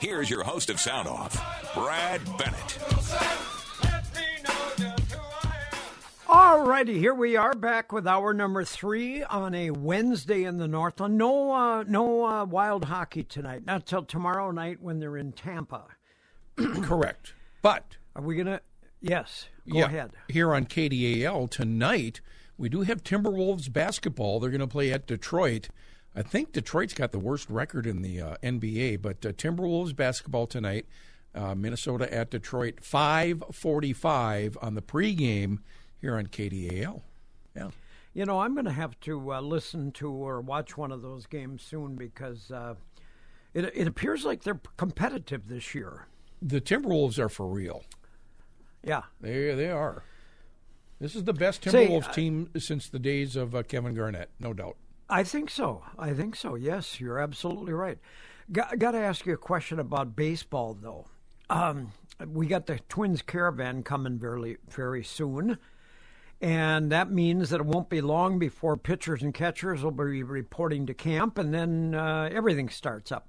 Here's your host of Sound Off, Brad Bennett. All righty, here we are back with hour number three on a Wednesday in the Northland. No, uh, no uh, wild hockey tonight. Not till tomorrow night when they're in Tampa. Correct. But Are we gonna? Yes. Go yeah, ahead. Here on KDAL tonight, we do have Timberwolves basketball. They're going to play at Detroit. I think Detroit's got the worst record in the uh, NBA, but uh, Timberwolves basketball tonight. Uh, Minnesota at Detroit, five forty-five on the pregame here on KDAL. Yeah. You know, I'm going to have to uh, listen to or watch one of those games soon because uh, it it appears like they're competitive this year. The Timberwolves are for real. Yeah. They they are. This is the best Say, Timberwolves uh, team since the days of uh, Kevin Garnett, no doubt. I think so. I think so. Yes, you're absolutely right. Got, got to ask you a question about baseball, though. Um, we got the Twins caravan coming very, very soon, and that means that it won't be long before pitchers and catchers will be reporting to camp, and then uh, everything starts up.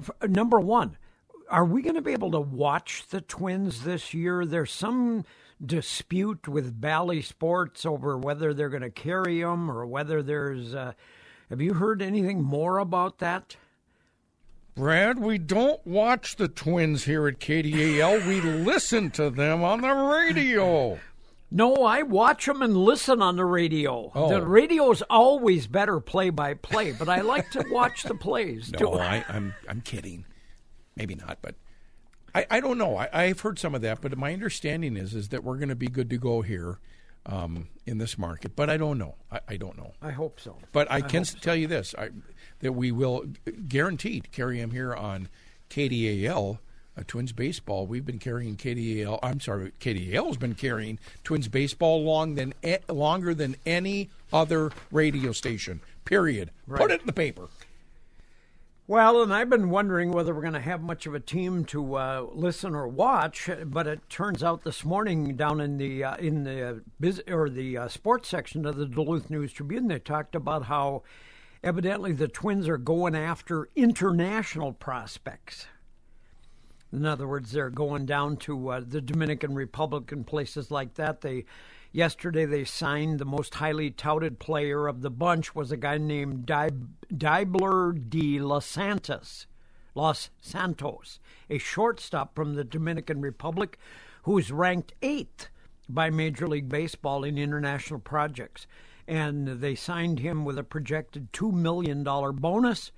F- number one, are we going to be able to watch the Twins this year? There's some dispute with Bally Sports over whether they're going to carry them or whether there's. Uh, have you heard anything more about that? Brad, we don't watch the Twins here at KDAL. We listen to them on the radio. No, I watch them and listen on the radio. Oh. The radio's always better play by play, but I like to watch the plays too. No, I, I'm I'm kidding. Maybe not, but I, I don't know. I, I've heard some of that, but my understanding is is that we're going to be good to go here um, in this market. But I don't know. I, I don't know. I hope so. But I, can tell you this: I, that we will guaranteed carry him here on KDAL. Uh, Twins baseball. We've been carrying KDAL. I'm sorry, KDAL has been carrying Twins baseball long than longer than any other radio station. Period. Put it in the paper. Well, and I've been wondering whether we're going to have much of a team to uh, listen or watch, but it turns out this morning down in the uh, in the biz- or the uh, sports section of the Duluth News Tribune, they talked about how evidently the Twins are going after international prospects. In other words, they're going down to uh, the Dominican Republic and places like that. They yesterday they signed the most highly touted player of the bunch was a guy named Di- Dibler de Los Santos, Los Santos, a shortstop from the Dominican Republic, who is ranked eighth by Major League Baseball in international projects, and they signed him with a projected two million dollar bonus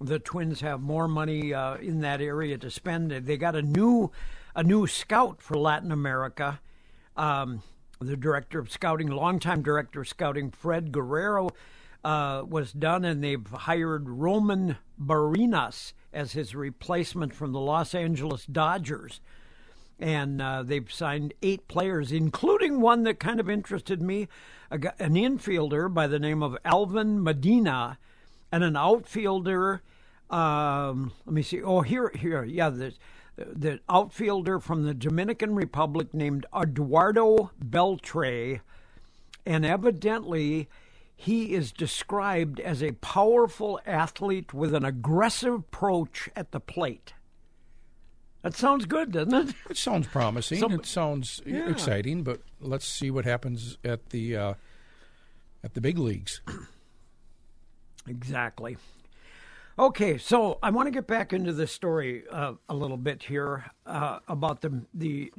the Twins have more money uh, in that area to spend. They got a new a new scout for Latin America. Um, the director of scouting, longtime director of scouting, Fred Guerrero, uh, was done, and they've hired Roman Barinas as his replacement from the Los Angeles Dodgers. And uh, they've signed eight players, including one that kind of interested me, an infielder by the name of Alvin Medina, and an outfielder. Um, let me see. Oh, here, here, yeah, the the outfielder from the Dominican Republic named Eduardo Beltre, and evidently he is described as a powerful athlete with an aggressive approach at the plate. That sounds good, doesn't it? It sounds promising. Some- it sounds Yeah. exciting, but let's see what happens at the uh, at the big leagues. Exactly. Okay, so I want to get back into this story uh, a little bit here uh, about the the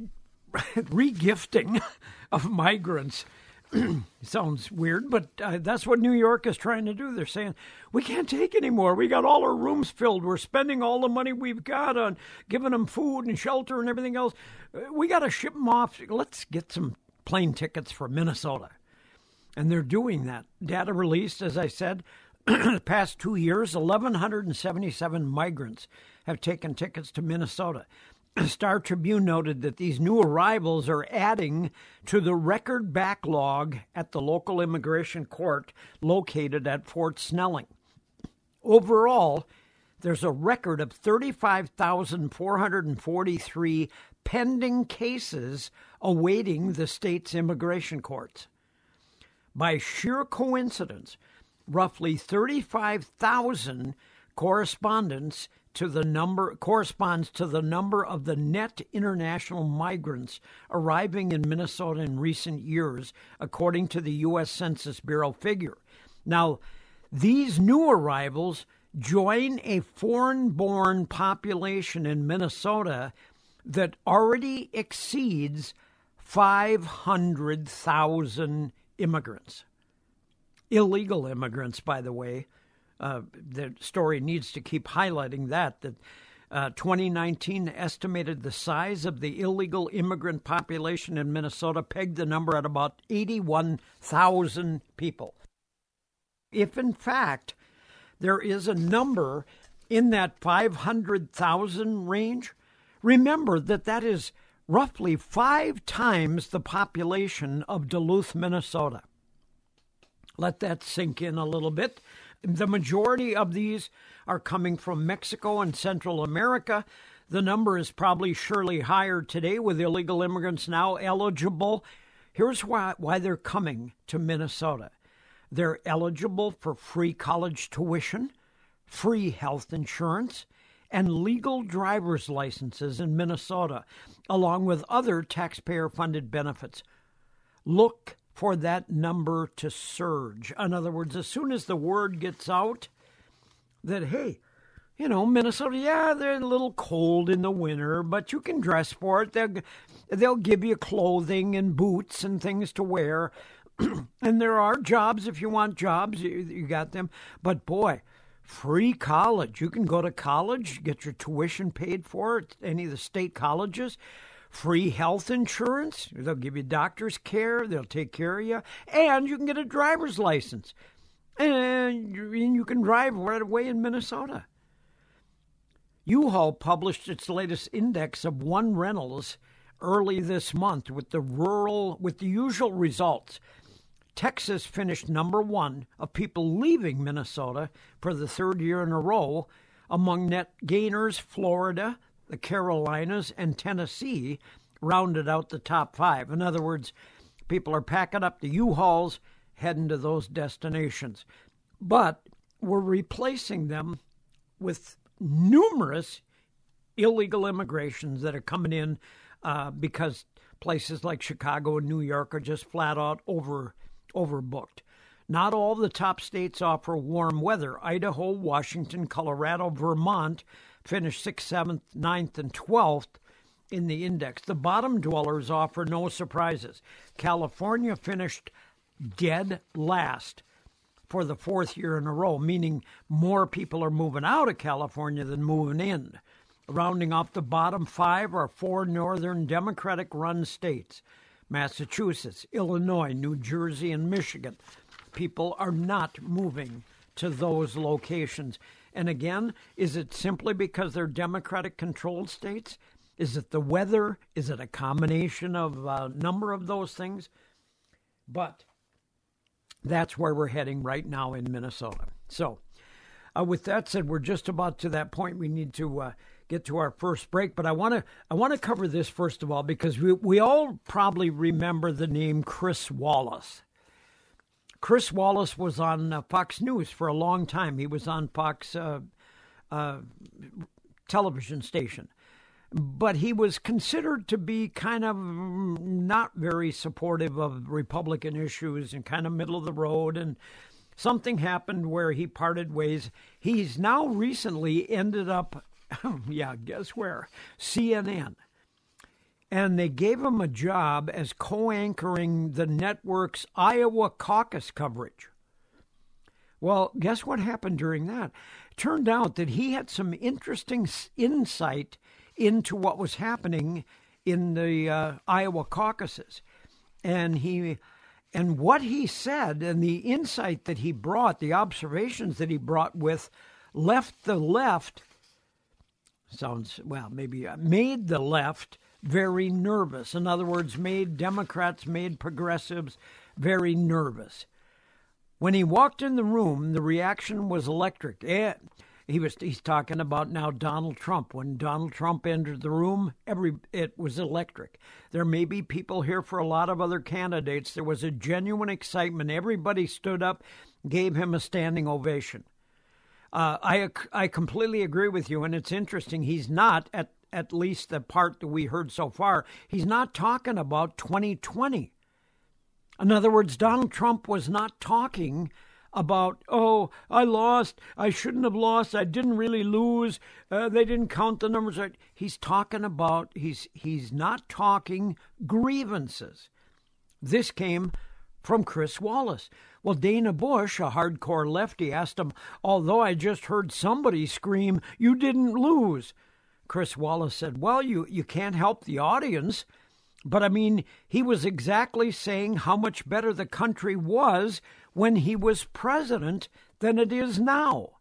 regifting of migrants. Sounds weird, but uh, that's what New York is trying to do. They're saying we can't take anymore. We got all our rooms filled. We're spending all the money we've got on giving them food and shelter and everything else. Uh, We got to ship them off. Let's get some plane tickets for Minnesota and they're doing that. Data released, as I said, the past two years, 1,177 migrants have taken tickets to Minnesota. The Star Tribune noted that these new arrivals are adding to the record backlog at the local immigration court located at Fort Snelling. Overall, there's a record of 35,443 pending cases awaiting the state's immigration courts. By sheer coincidence, roughly 35,000 correspondents to the number corresponds to the number of the net international migrants arriving in Minnesota in recent years, according to the U.S. Census Bureau figure. Now, these new arrivals join a foreign born population in Minnesota that already exceeds 500,000 immigrants. Illegal immigrants, by the way. Uh, the story needs to keep highlighting that. That uh, 2019 estimated the size of the illegal immigrant population in Minnesota pegged the number at about 81,000 people. If in fact there is a number in that 500,000 range, remember that that is roughly five times the population of Duluth, Minnesota. Let that sink in a little bit. The majority of these are coming from Mexico and Central America. The number is probably surely higher today with illegal immigrants now eligible. Here's why, why they're coming to Minnesota they're eligible for free college tuition, free health insurance, and legal driver's licenses in Minnesota, along with other taxpayer funded benefits. Look for that number to surge. In other words, as soon as the word gets out that, hey, you know, Minnesota, yeah, they're a little cold in the winter, but you can dress for it. They'll, they'll give you clothing and boots and things to wear. and there are jobs if you want jobs, you, you got them. But boy, free college. You can go to college, get your tuition paid for at any of the state colleges. Free health insurance. They'll give you doctor's care. They'll take care of you. And you can get a driver's license. And you can drive right away in Minnesota. U-Haul published its latest index of one rentals early this month with the rural with the usual results. Texas finished number one of people leaving Minnesota for the third year in a row. Among net gainers, Florida, the Carolinas, and Tennessee rounded out the top five. In other words, people are packing up the U-Hauls, heading to those destinations. But we're replacing them with numerous illegal immigrations that are coming in uh, because places like Chicago and New York are just flat out over overbooked. Not all the top states offer warm weather. Idaho, Washington, Colorado, Vermont finished 6th, 7th, 9th, and 12th in the index. The bottom dwellers offer no surprises. California finished dead last for the fourth year in a row, meaning more people are moving out of California than moving in. Rounding off the bottom five are four northern Democratic run states Massachusetts, Illinois, New Jersey, and Michigan. People are not moving to those locations. And again, is it simply because they're Democratic controlled states? Is it the weather? Is it a combination of a number of those things? But that's where we're heading right now in Minnesota. So, uh, with that said, we're just about to that point. We need to uh, get to our first break, but I want to I want to cover this first of all because we we all probably remember the name Chris Wallace. Chris Wallace was on uh, Fox News for a long time. He was on Fox uh, uh, television station, but he was considered to be kind of not very supportive of Republican issues and kind of middle of the road and something happened where he parted ways. He's now recently ended up yeah, guess where? CNN. And they gave him a job as co anchoring the network's Iowa caucus coverage. Well, guess what happened during that? It turned out that he had some interesting insight into what was happening in the uh, Iowa caucuses. And he and what he said and the insight that he brought, the observations that he brought with left the left sounds, well, maybe uh, made the left very nervous. In other words, made Democrats, made progressives very nervous. When he walked in the room, the reaction was electric. He was he's talking about now Donald Trump. When Donald Trump entered the room, every it was electric. There may be people here for a lot of other candidates. There was a genuine excitement. Everybody stood up, gave him a standing ovation. Uh, I I completely agree with you, and it's interesting. He's not at at least the part that we heard so far. He's not talking about 2020. In other words, Donald Trump was not talking about, oh, I lost. I shouldn't have lost. I didn't really lose. Uh, they didn't count the numbers. He's talking about, he's, he's not talking grievances. This came from Chris Wallace. Well, Dana Bash, a hardcore lefty, asked him, although I just heard somebody scream, you didn't lose. Chris Wallace said, well, you, you can't help the audience. But I mean, he was exactly saying how much better the country was when he was president than it is now.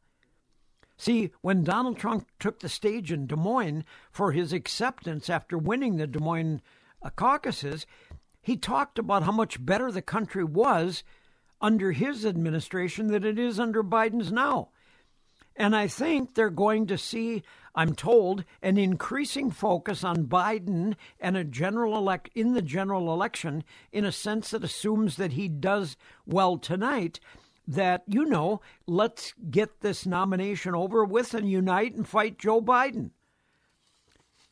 See, when Donald Trump took the stage in Des Moines for his acceptance after winning the Des Moines uh, caucuses, he talked about how much better the country was under his administration than it is under Biden's now. And I think they're going to see, I'm told, an increasing focus on Biden and a general elect in the general election in a sense that assumes that he does well tonight. That, you know, let's get this nomination over with and unite and fight Joe Biden.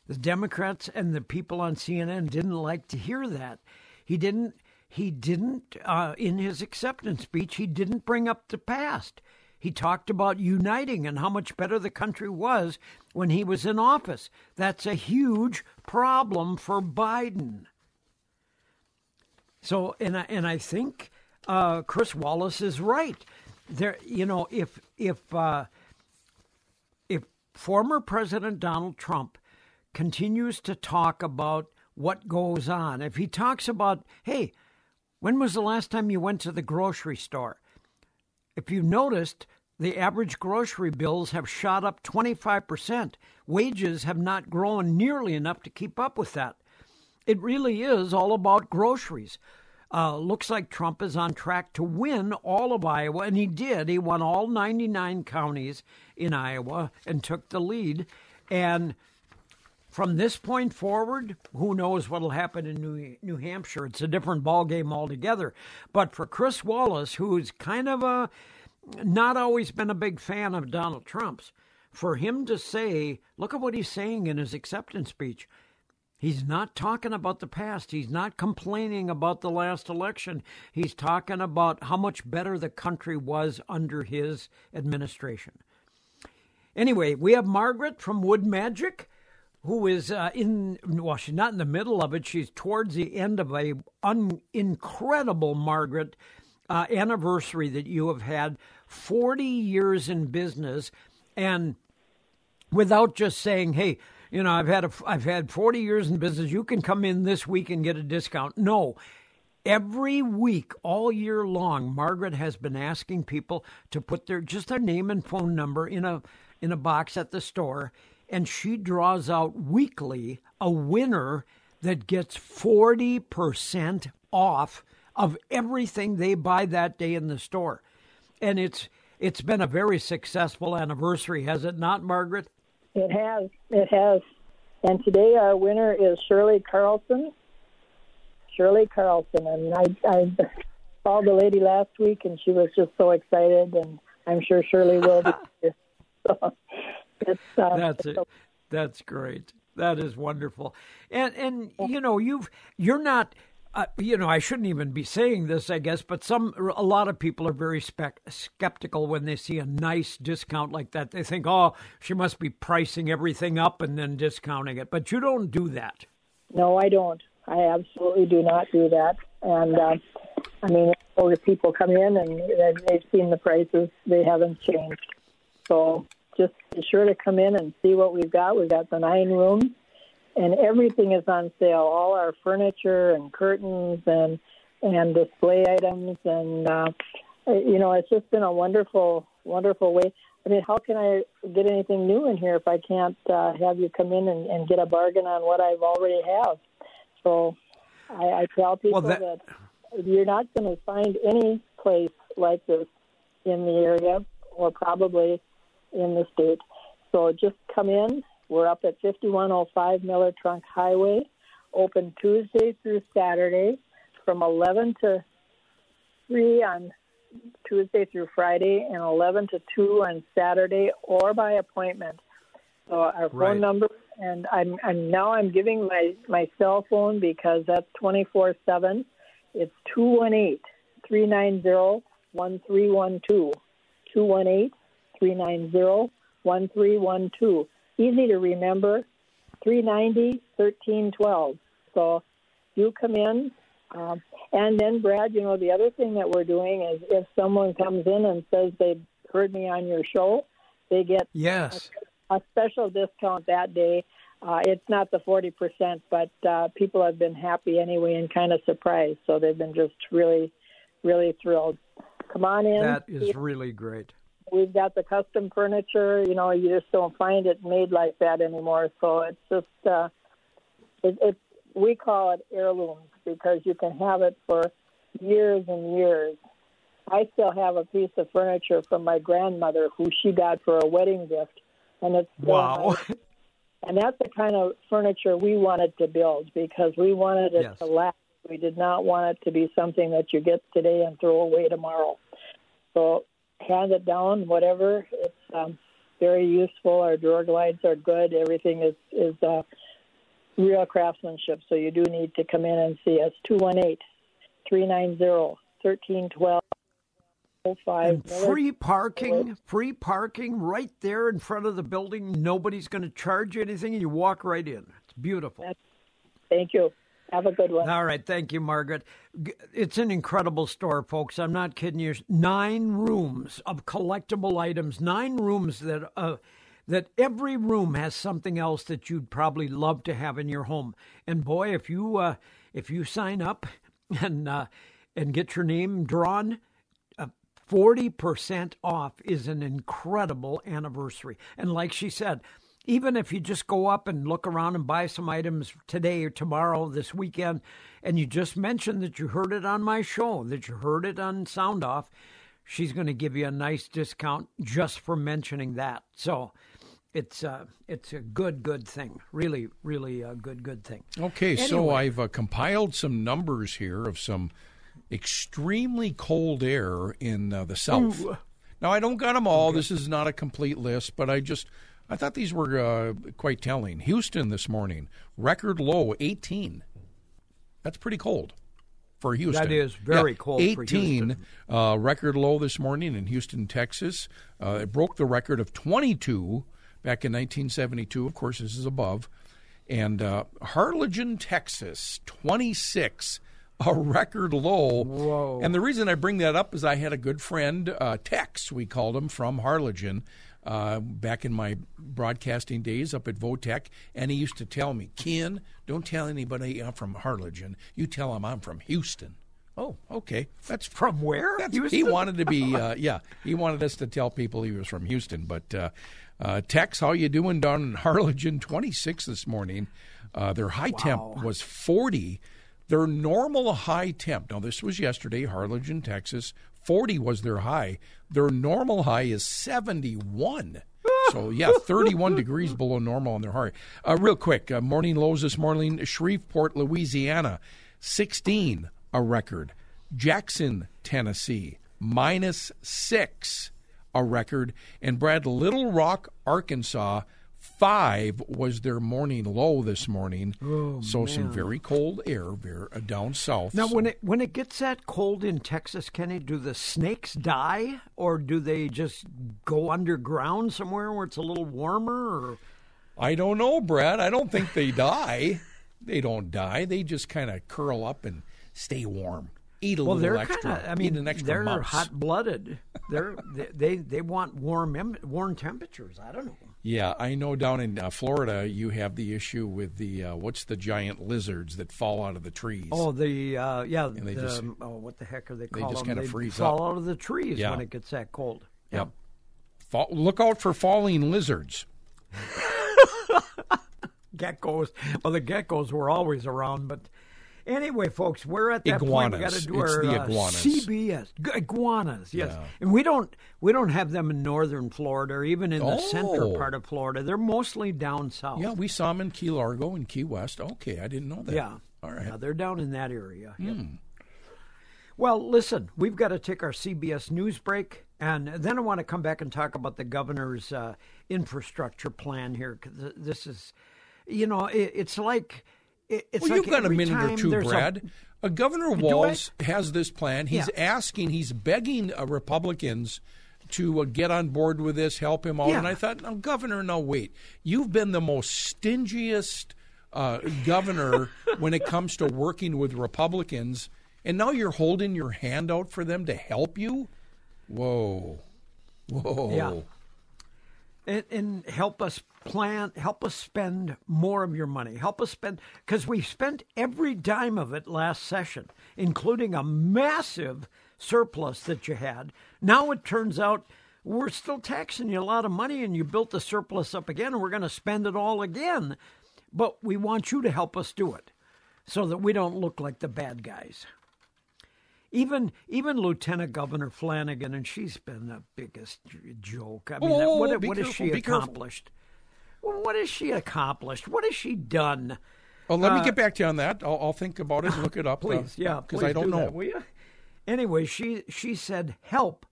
The Democrats and the people on CNN didn't like to hear that. He didn't. He didn't. Uh, in his acceptance speech, he didn't bring up the past. He talked about uniting and how much better the country was when he was in office. That's a huge problem for Biden. So, and I, and I think uh, Chris Wallace is right. There, you know, if if uh, if former President Donald Trump continues to talk about what goes on. If he talks about, hey, when was the last time you went to the grocery store? If you noticed, the average grocery bills have shot up 25%. Wages have not grown nearly enough to keep up with that. It really is all about groceries. Uh, looks like Trump is on track to win all of Iowa, and he did. He won all 99 counties in Iowa and took the lead. And from this point forward, who knows what'll happen in New, New Hampshire? It's a different ballgame altogether. But for Chris Wallace, who's kind of a not always been a big fan of Donald Trump's, for him to say, look at what he's saying in his acceptance speech. He's not talking about the past. He's not complaining about the last election. He's talking about how much better the country was under his administration. Anyway, we have Margaret from Wood Magic who is uh, in well she's not in the middle of it she's towards the end of a un, incredible margaret uh, anniversary that you have had 40 years in business and without just saying hey you know i've had a, i've had 40 years in business you can come in this week and get a discount no every week all year long margaret has been asking people to put their just their name and phone number in a in a box at the store and she draws out weekly a winner that gets 40% off of everything they buy that day in the store. And it's it's been a very successful anniversary, has it not, Margaret? It has. It has. And today our winner is Shirley Carlson. Shirley Carlson. And I, I called the lady last week and she was just so excited and I'm sure Shirley will be. So it's, uh, that's it. That's great. That is wonderful. And and you know you've you're not. Uh, you know, I shouldn't even be saying this, I guess, but some a lot of people are very spec- skeptical when they see a nice discount like that. They think, "Oh, she must be pricing everything up and then discounting it." But you don't do that. No, I don't. I absolutely do not do that. And uh, I mean, older people come in and they've seen the prices; they haven't changed. So just be sure to come in and see what we've got. We've got the nine rooms, and everything is on sale. All our furniture and curtains and and display items, and uh, you know, it's just been a wonderful, wonderful way. I mean, how can I get anything new in here if I can't uh, have you come in and, and get a bargain on what I've already have? So I, I tell people well, that... that you're not going to find any place like this in the area, or probably in the state. So just come in. We're up at 5105 Miller Trunk Highway, open Tuesday through Saturday from 11 to 3 on Tuesday through Friday, and 11 to 2 on Saturday, or by appointment. So our phone Right. number, and I'm, I'm now I'm giving my my cell phone because that's 24 seven. It's 218 390 1312. 218 390 1312. Easy to remember. 390 1312. So you come in. Um, and then, Brad, you know, the other thing that we're doing is if someone comes in and says they heard me on your show, they get Yes. a special discount that day. Uh, it's not the 40%, but uh, people have been happy anyway and kind of surprised. So they've been just really, really thrilled. Come on in. That is really great. We've got the custom furniture. You know, you just don't find it made like that anymore. So it's just, uh, it, it, we call it heirlooms because you can have it for years and years. I still have a piece of furniture from my grandmother who she got for a wedding gift, and it's Wow. nice. And that's the kind of furniture we wanted to build because we wanted it Yes. to last. We did not want it to be something that you get today and throw away tomorrow. So hand it down, whatever. It's um, very useful. Our drawer glides are good. Everything is is uh, real craftsmanship. So you do need to come in and see us. 218 390 1312 And free parking, free parking right there in front of the building. Nobody's going to charge you anything, and you walk right in. It's beautiful. Thank you. Have a good one. All right, thank you, Margaret. It's an incredible store, folks. I'm not kidding you. Nine rooms of collectible items. Nine rooms that uh, that every room has something else that you'd probably love to have in your home. And boy, if you uh, if you sign up and uh, and get your name drawn, Forty percent off is an incredible anniversary. And like she said, even if you just go up and look around and buy some items today or tomorrow, this weekend, and you just mention that you heard it on my show, that you heard it on Sound Off, she's going to give you a nice discount just for mentioning that. So it's uh, it's a good good thing. Really, really a good good thing. Okay, so I've uh, compiled some numbers here of some extremely cold air in uh, the south. Now I don't got them all. This is not a complete list, but I just I thought these were uh, quite telling. Houston this morning, record low 18. That's pretty cold for Houston. That is very Yeah, cold 18, for Houston. Uh, record low this morning in Houston, Texas. Uh, it broke the record of 22 back in 1972. Of course, this is above. And uh, Harlingen, Texas, 26, a record low. Whoa. And the reason I bring that up is I had a good friend, uh, Tex, we called him, from Harlingen. Uh, back in my broadcasting days up at Votech, and he used to tell me, Ken, don't tell anybody I'm from Harlingen. You tell them I'm from Houston. Oh, okay. That's From where? that's, he wanted to be, uh, yeah, he wanted us to tell people he was from Houston. But uh, uh, Tex, how you doing down in Harlingen? Twenty six this morning. Uh, their high temp was forty. Their normal high temp. Now this was yesterday, Harlingen, Texas. Forty was their high. Their normal high is seventy one. So yeah, 31 degrees below normal on their high. Uh, real quick, uh, morning lows this morning. Shreveport, Louisiana, 16, a record. Jackson, Tennessee, minus six, a record. And Brad, Little Rock, Arkansas, five was their morning low this morning. so some very cold air there uh, down south. Now, So- when it when it gets that cold in Texas, Kenny, do the snakes die, or do they just go underground somewhere where it's a little warmer? Or I don't know, Brad. I don't think they die. They don't die. They just kind of curl up and stay warm. Eat a well, little extra. kind of. I mean, an extra they're hot blooded. They're they, they they want warm warm temperatures. I don't know. Yeah, I know down in uh, Florida you have the issue with the uh, what's the giant lizards that fall out of the trees. Oh, the uh, yeah. they the, just- oh, what the heck are they called? just kinda They freeze fall up. out of the trees Yeah. when it gets that cold. Yep. Fall, look out for falling lizards. geckos. Well, the geckos were always around, but anyway, folks, we're at that point. We got to do It's our the uh, iguanas. CBS G- iguanas. Yes, Yeah. and we don't we don't have them in northern Florida or even in the center Oh. part of Florida. They're mostly down south. Yeah, we saw them in Key Largo and Key West. Okay, I didn't know that. Yeah. All right. Hmm. Yeah, they're down in that area. Yep. Well, listen, we've got to take our CBS news break, and then I want to come back and talk about the governor's uh, infrastructure plan here. 'cause this is, you know, it, it's like. It- It's Well, like you've got a minute or two, there's a- Brad. Uh, Governor Walz has this plan. He's Yeah. asking, he's begging uh, Republicans to uh, get on board with this, help him out. Yeah. And I thought, no, Governor, no, wait. You've been the most stingiest uh, governor when it comes to working with Republicans, and now you're holding your hand out for them to help you? Whoa. Whoa. Yeah. and, and help us plan, help us spend more of your money. Help us spend because we spent every dime of it last session, including a massive surplus that you had. Now it turns out we're still taxing you a lot of money, and you built the surplus up again, and we're going to spend it all again. But we want you to help us do it, so that we don't look like the bad guys. Even even Lieutenant Governor Flanagan, and she's been the biggest joke. I mean, whoa, what, what has she careful. accomplished? Well, what has she accomplished? What has she done? Oh, let me get back to you on that. I'll, I'll think about it, and look it up. Uh, Please, yeah, Because I don't do know. That, will you? Anyway, she she said, "Help!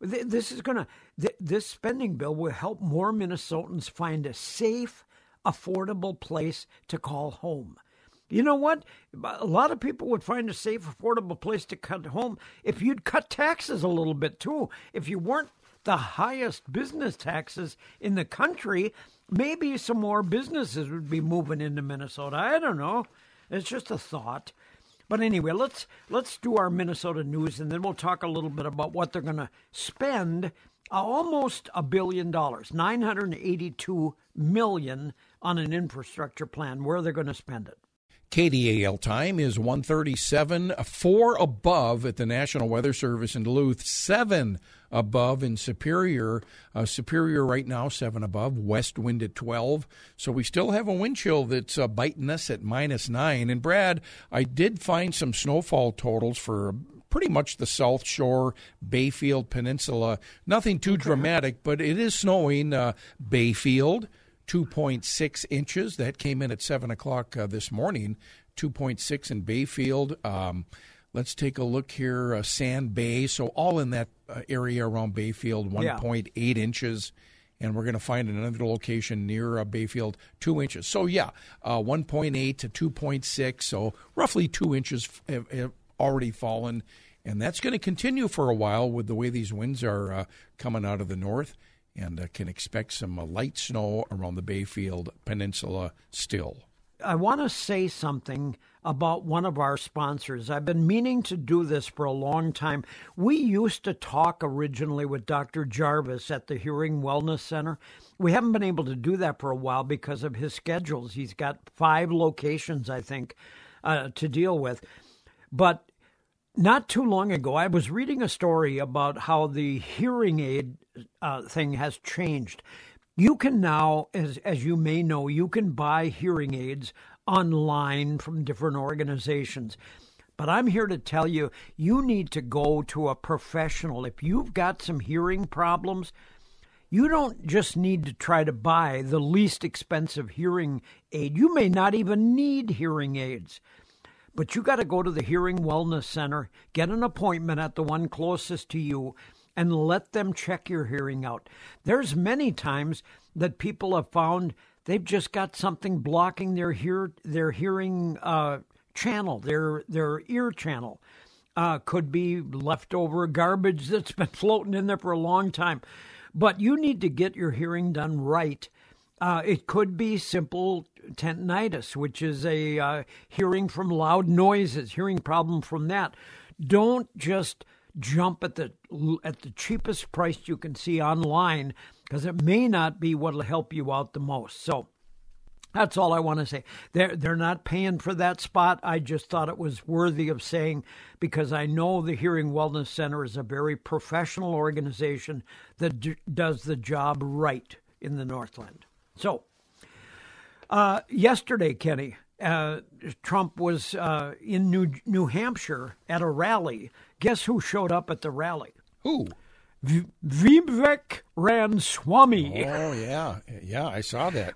This is gonna. Th- this spending bill will help more Minnesotans find a safe, affordable place to call home." You know what? A lot of people would find a safe, affordable place to cut home if you'd cut taxes a little bit too. If you weren't the highest business taxes in the country, maybe some more businesses would be moving into Minnesota. I don't know. It's just a thought. But anyway, let's let's do our Minnesota news, and then we'll talk a little bit about what they're going to spend. uh, Almost a billion dollars, nine hundred eighty-two million on an infrastructure plan. Where they're going to spend it. KDAL time is 137, four above at the National Weather Service in Duluth, seven above in Superior. Uh, Superior right now, seven above, west wind at 12. So we still have a wind chill that's uh, biting us at minus nine. And Brad, I did find some snowfall totals for pretty much the South Shore, Bayfield Peninsula. Nothing too dramatic, but it is snowing. Uh, Bayfield. 2.6 inches. That came in at 7 o'clock uh, this morning. 2.6 in Bayfield. Um, let's take a look here. Uh, Sand Bay. So, all in that uh, area around Bayfield, Yeah. 1.8 inches. And we're going to find another location near uh, Bayfield, 2 inches. So, yeah, uh, 1.8 to 2.6. So, roughly 2 inches have, have already fallen. And that's going to continue for a while with the way these winds are uh, coming out of the north and uh, can expect some uh, light snow around the Bayfield Peninsula still. I want to say something about one of our sponsors. I've been meaning to do this for a long time. We used to talk originally with Dr. Jarvis at the Hearing Wellness Center. We haven't been able to do that for a while because of his schedules. He's got five locations, I think, uh, to deal with. But not too long ago, I was reading a story about how the hearing aid uh, thing has changed. You can now, as as you may know, you can buy hearing aids online from different organizations. But I'm here to tell you, you need to go to a professional. If you've got some hearing problems, you don't just need to try to buy the least expensive hearing aid. You may not even need hearing aids. But you got to go to the Hearing Wellness Center, get an appointment at the one closest to you, and let them check your hearing out. There's many times that people have found they've just got something blocking their hear their hearing uh, channel, their their ear channel. Uh, could be leftover garbage that's been floating in there for a long time. But you need to get your hearing done right. Uh, it could be simple tinnitus, which is a uh, hearing from loud noises, hearing problem from that. Don't just jump at the at the cheapest price you can see online because it may not be what'll help you out the most. So that's all I want to say. They're they're not paying for that spot. I just thought it was worthy of saying because I know the Hearing Wellness Center is a very professional organization that d- does the job right in the Northland. So, uh, yesterday, Kenny, uh, Trump was uh, in New New Hampshire at a rally. Guess who showed up at the rally? Who? V- Vivek Ramaswamy. Oh, yeah. Yeah, I saw that.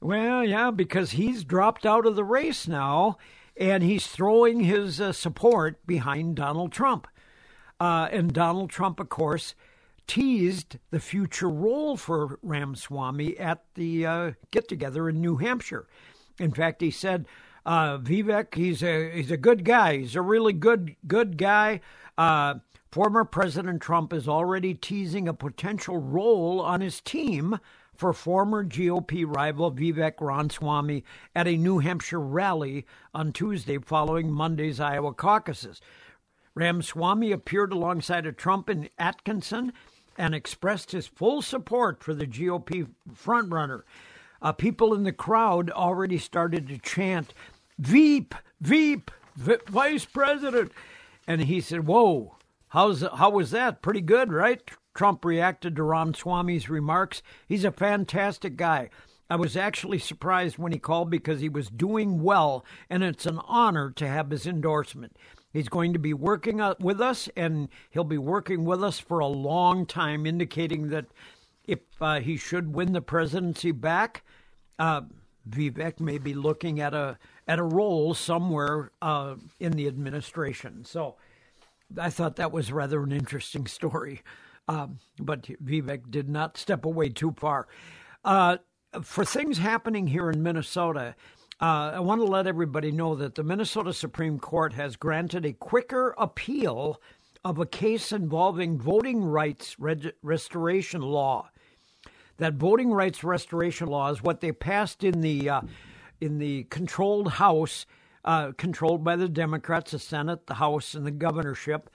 Well, yeah, because he's dropped out of the race now, and he's throwing his uh, support behind Donald Trump. Uh, and Donald Trump, of course, teased the future role for Ramaswamy at the uh, get together in New Hampshire. In fact, he said, uh, Vivek, he's a he's a good guy. He's a really good good guy. Uh, former President Trump is already teasing a potential role on his team for former GOP rival Vivek Ramaswamy at a New Hampshire rally on Tuesday following Monday's Iowa caucuses. Ramaswamy appeared alongside of Trump and Atkinson and expressed his full support for the GOP frontrunner. Uh, people in the crowd already started to chant, Veep, Veep, v- Vice President. And he said, Whoa, how's, how was that? Pretty good, right? Trump reacted to Ramaswamy's remarks. He's a fantastic guy. I was actually surprised when he called because he was doing well, and it's an honor to have his endorsement. He's going to be working with us, and he'll be working with us for a long time, indicating that if uh, he should win the presidency back, uh, Vivek may be looking at a at a role somewhere uh, in the administration. So I thought that was rather an interesting story. Um, but Vivek did not step away too far. Uh, for things happening here in Minnesota, uh, I want to let everybody know that the Minnesota Supreme Court has granted a quicker appeal of a case involving voting rights restoration law. That voting rights restoration laws, what they passed in the uh, in the controlled House, uh, controlled by the Democrats, the Senate, the House, and the governorship.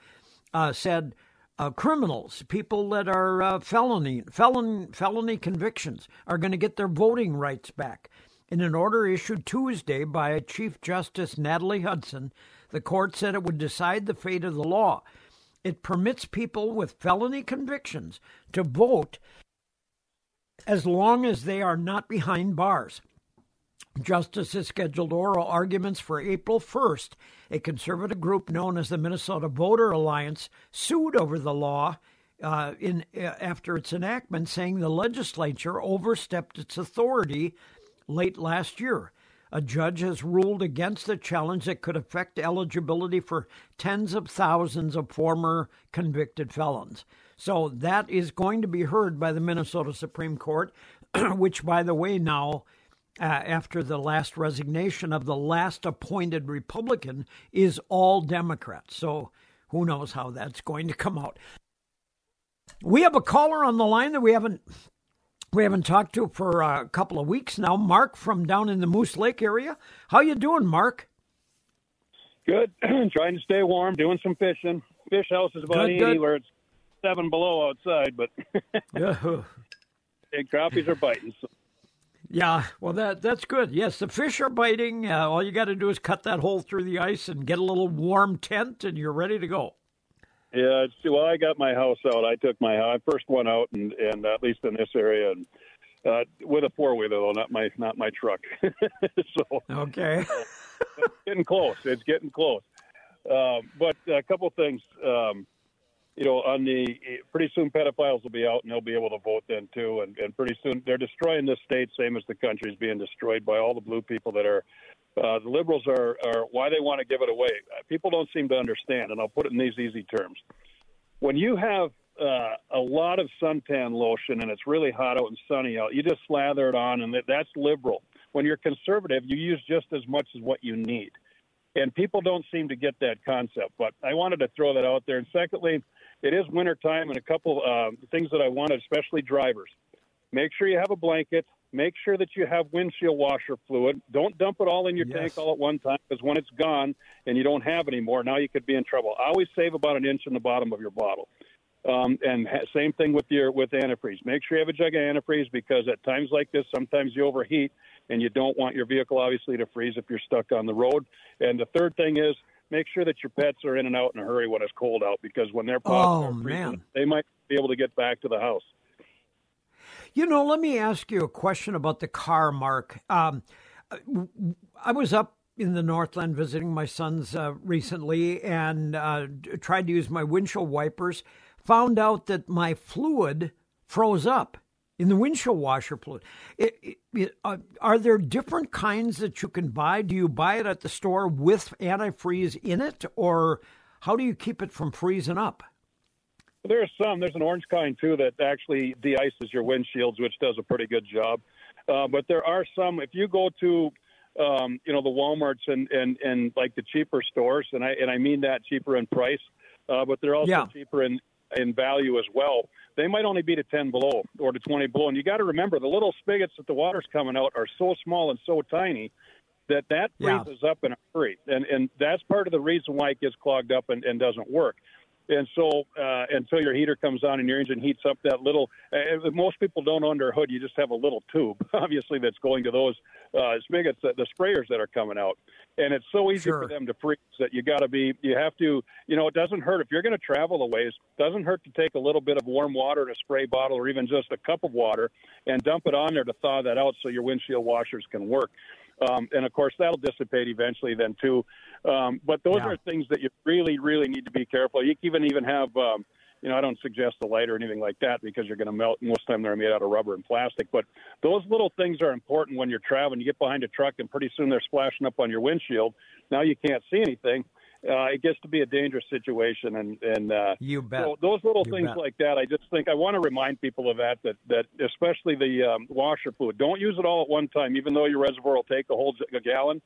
Uh, said uh, criminals, people that are uh, felony felon felony convictions, are going to get their voting rights back. In an order issued Tuesday by Chief Justice Natalie Hudson, the court said it would decide the fate of the law. It permits people with felony convictions to vote as long as they are not behind bars. Justice has scheduled oral arguments for April 1st. A conservative group known as the Minnesota Voter Alliance sued over the law uh, in uh, after its enactment, saying the legislature overstepped its authority late last year. A judge has ruled against the challenge that could affect eligibility for tens of thousands of former convicted felons. So that is going to be heard by the Minnesota Supreme Court, which, by the way, now, uh, after the last resignation of the last appointed Republican, is all Democrats. So who knows how that's going to come out. We have a caller on the line that we haven't we haven't talked to for a couple of weeks now. Mark from down in the Moose Lake area. How you doing, Mark? Good. Trying to stay warm, doing some fishing. Fish house is about good, 80 good. where it's seven below outside, but yeah. big crappies are biting. So. Yeah, well that that's good. Yes, the fish are biting. Uh, all you got to do is cut that hole through the ice and get a little warm tent, and you're ready to go. Yeah, it's, well, I got my house out. I took my I first one out, and and at least in this area, and uh, with a four wheeler though, not my not my truck. so okay, getting close. It's getting close. Uh, but a couple things. Um, you know, on the pretty soon pedophiles will be out and they'll be able to vote then too. And, and pretty soon they're destroying this state, same as the country is being destroyed by all the blue people that are uh, the liberals are, are why they want to give it away. People don't seem to understand, and I'll put it in these easy terms. When you have uh, a lot of suntan lotion and it's really hot out and sunny out, you just slather it on, and that's liberal. When you're conservative, you use just as much as what you need. And people don't seem to get that concept. But I wanted to throw that out there. And secondly, it is winter time, and a couple uh, things that I wanted, especially drivers. Make sure you have a blanket. Make sure that you have windshield washer fluid. Don't dump it all in your yes. tank all at one time because when it's gone and you don't have any more, now you could be in trouble. Always save about an inch in the bottom of your bottle. Um, and ha- same thing with your with antifreeze. Make sure you have a jug of antifreeze because at times like this, sometimes you overheat and you don't want your vehicle obviously to freeze if you're stuck on the road. And the third thing is make sure that your pets are in and out in a hurry when it's cold out because when they're oh, freezing, man. they might be able to get back to the house. You know, let me ask you a question about the car, Mark. Um, I was up in the Northland visiting my sons uh, recently and uh, tried to use my windshield wipers. Found out that my fluid froze up in the windshield washer fluid. It, it, it, uh, are there different kinds that you can buy? Do you buy it at the store with antifreeze in it, or how do you keep it from freezing up? There's some. There's an orange kind too that actually de-ices your windshields, which does a pretty good job. Uh, but there are some. If you go to, um, you know, the WalMarts and, and and like the cheaper stores, and I and I mean that cheaper in price, uh, but they're also Yeah. cheaper in in value as well. They might only be to 10 below or to 20 below. And you got to remember the little spigots that the water's coming out are so small and so tiny that that Yeah. freezes up in a hurry. And, and that's part of the reason why it gets clogged up and, and doesn't work. And so uh, until your heater comes on and your engine heats up that little, uh, most people don't under hood. You just have a little tube, obviously, that's going to those uh, spigots, that, the sprayers that are coming out. And it's so easy Sure. for them to freeze that you got to be, you have to, you know, it doesn't hurt if you're going to travel a ways. It doesn't hurt to take a little bit of warm water in a spray bottle or even just a cup of water and dump it on there to thaw that out so your windshield washers can work. Um, and of course, that'll dissipate eventually then too. Um, but those Yeah. are things that you really, really need to be careful. You can even even have, um, you know, I don't suggest a light or anything like that because you're going to melt. Most of the time they're made out of rubber and plastic. But those little things are important when you're traveling. You get behind a truck and pretty soon they're splashing up on your windshield. Now you can't see anything. Uh, it gets to be a dangerous situation, and and uh, You bet. so those little You things bet. like that, I just think I want to remind people of that. That that especially the um, washer fluid, don't use it all at one time. Even though your reservoir will take a whole j- a gallon,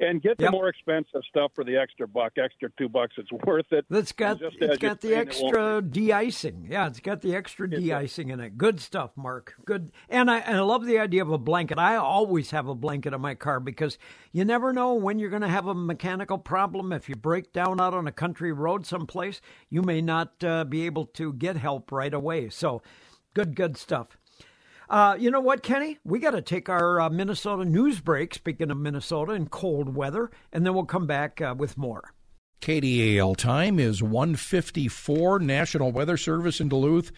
and get the Yep. more expensive stuff for the extra buck, extra two bucks. It's worth it. That's got it's got the extra de-icing. Yeah, it's got the extra de-icing in it. Good stuff, Mark. Good. And I and I love the idea of a blanket. I always have a blanket in my car because you never know when you're going to have a mechanical problem. If you break down out on a country road someplace, you may not uh, be able to get help right away. So, good, good stuff. Uh, you know what, Kenny? We got to take our uh, Minnesota news break. Speaking of Minnesota and cold weather, and then we'll come back uh, with more. KDAL time is 154 National Weather Service in Duluth.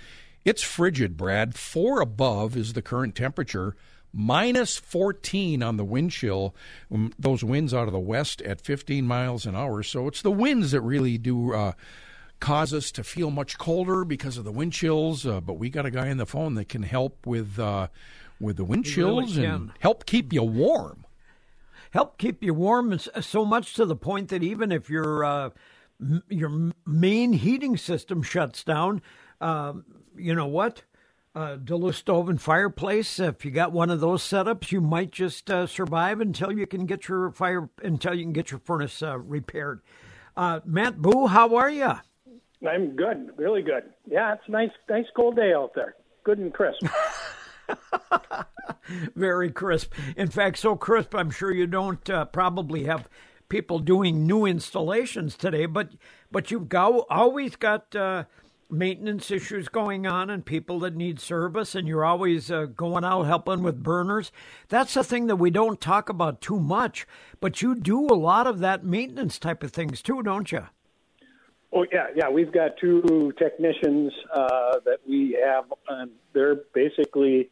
It's frigid, Brad. 4 above is the current temperature. Minus 14 on the wind chill. Um, Those winds out of the west at 15 miles an hour. So it's the winds that really do uh, cause us to feel much colder because of the wind chills. Uh, but we got a guy on the phone that can help with uh, with the wind really chills and help keep you warm. help keep you warm so much to the point that even if your uh, m- your main heating system shuts down, um, you know what? Uh, Duluth stove and fireplace. If you got one of those setups, you might just uh, survive until you can get your fire until you can get your furnace uh, repaired. Uh, Matt Boo, how are you? I'm good, really good. Yeah, it's a nice, nice cold day out there. Good and crisp. Very crisp. In fact, so crisp, I'm sure you don't uh, probably have people doing new installations today, but but you've go, always got uh, maintenance issues going on and people that need service, and you're always uh, going out helping with burners. That's the thing that we don't talk about too much, but you do a lot of that maintenance type of things too, don't you? Oh yeah, yeah. We've got two technicians uh, that we have, and they're basically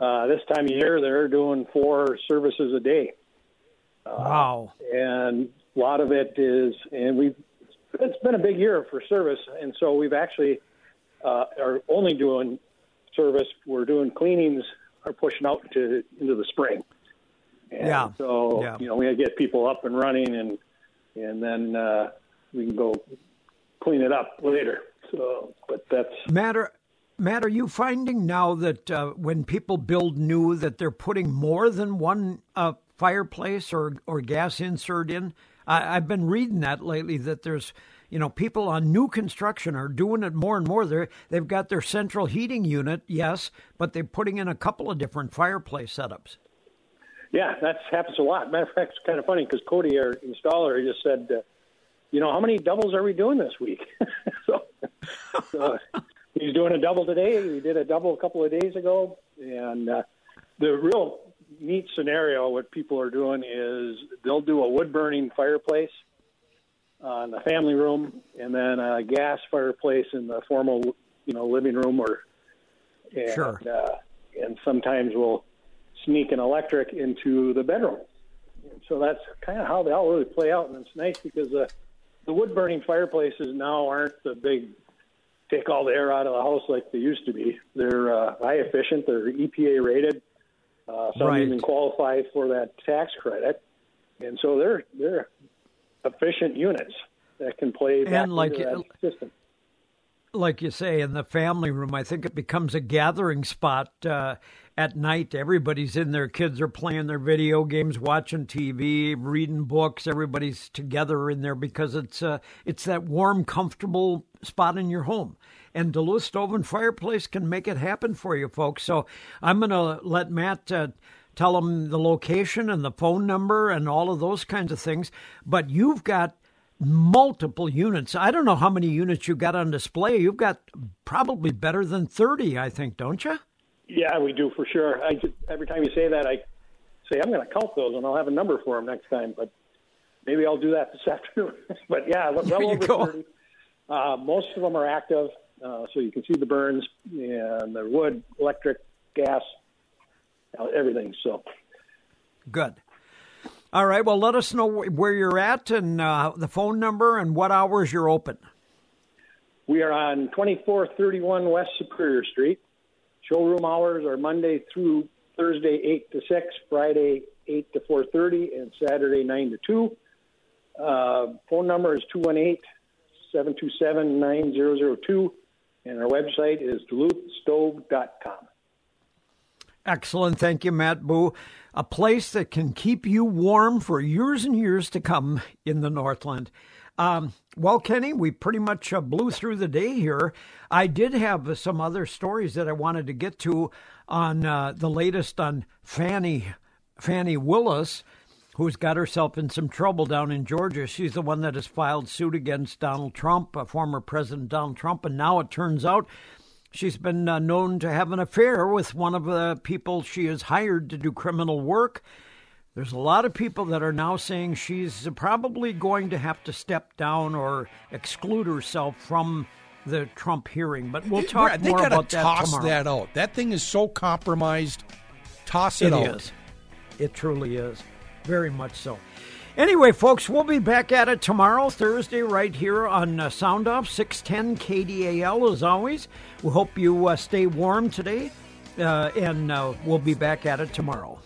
uh, this time of year they're doing four services a day, wow. and a lot of it is, and we've it's been a big year for service, and so we've actually uh, are only doing service. We're doing cleanings, are pushing out to into the spring. And Yeah. So Yeah. you know we gotta get people up and running, and and then uh, we can go clean it up later. So, but that's Matt, are, Matt, are you finding now that uh, when people build new, that they're putting more than one uh, fireplace or or gas insert in? I, I've been reading that lately. That there's, you know, people on new construction are doing it more and more. They they've got their central heating unit, yes, but they're putting in a couple of different fireplace setups. yeah, that happens a lot. Matter of fact, it's kind of funny because Cody, our installer, he just said, uh, you know, how many doubles are we doing this week? so, so he's doing a double today. We did a double a couple of days ago, and uh, the real neat scenario what people are doing is they'll do a wood burning fireplace uh, in the family room, and then a gas fireplace in the formal, you know, living room or and, Sure. Uh, and sometimes we'll sneak an electric into the bedroom. So that's kind of how they all really play out, and it's nice because the the wood burning fireplaces now aren't the big take all the air out of the house like they used to be. They're uh, high efficient. They're EPA rated. Uh, some Right. even qualify for that tax credit, and so they're they're efficient units that can play And like- system. Like you say, in the family room, I think it becomes a gathering spot uh, at night. Everybody's in there. Kids are playing their video games, watching TV, reading books. Everybody's together in there because it's uh, it's that warm, comfortable spot in your home. And Duluth Stove and Fireplace can make it happen for you, folks. So I'm going to let Matt. Uh, Tell them the location and the phone number and all of those kinds of things. But you've got multiple units. I don't know how many units you got on display. You've got probably better than 30, I think, don't you? Yeah, we do for sure. I just, every time you say that, I say I'm going to count those, and I'll have a number for them next time. But maybe I'll do that this afternoon. but yeah, well There over go. 30. Uh, most of them are active, uh, so you can see the burns and the wood, electric, gas, everything. So Good. All right. Well, let us know where you're at and uh, the phone number and what hours you're open. we are on 2431 West Superior Street. Showroom hours are Monday through Thursday, 8 to 6, Friday, 8 to 4.30, and Saturday, 9 to 2. Uh, phone number is 218-727-9002, and our website is duluthstove.com. Excellent. Thank you, Matt Boo. A place that can keep you warm for years and years to come in the Northland. Um, well, Kenny, we pretty much uh, blew through the day here. I did have some other stories that I wanted to get to on uh, the latest on Fani Fani Willis, who's got herself in some trouble down in Georgia. She's the one that has filed suit against Donald Trump, uh, former President Donald Trump, and now it turns out She's been uh, known to have an affair with one of the people she has hired to do criminal work. There's a lot of people that are now saying she's probably going to have to step down or exclude herself from the Trump hearing. But we'll talk Brad, more about that toss tomorrow. that out. That thing is so compromised. Toss it, It out. is. It truly is. Very much so. Anyway, folks, we'll be back at it tomorrow, Thursday, right here on uh, Sound Off 610 KDAL, as always. We hope you uh, stay warm today, uh, and uh, we'll be back at it tomorrow.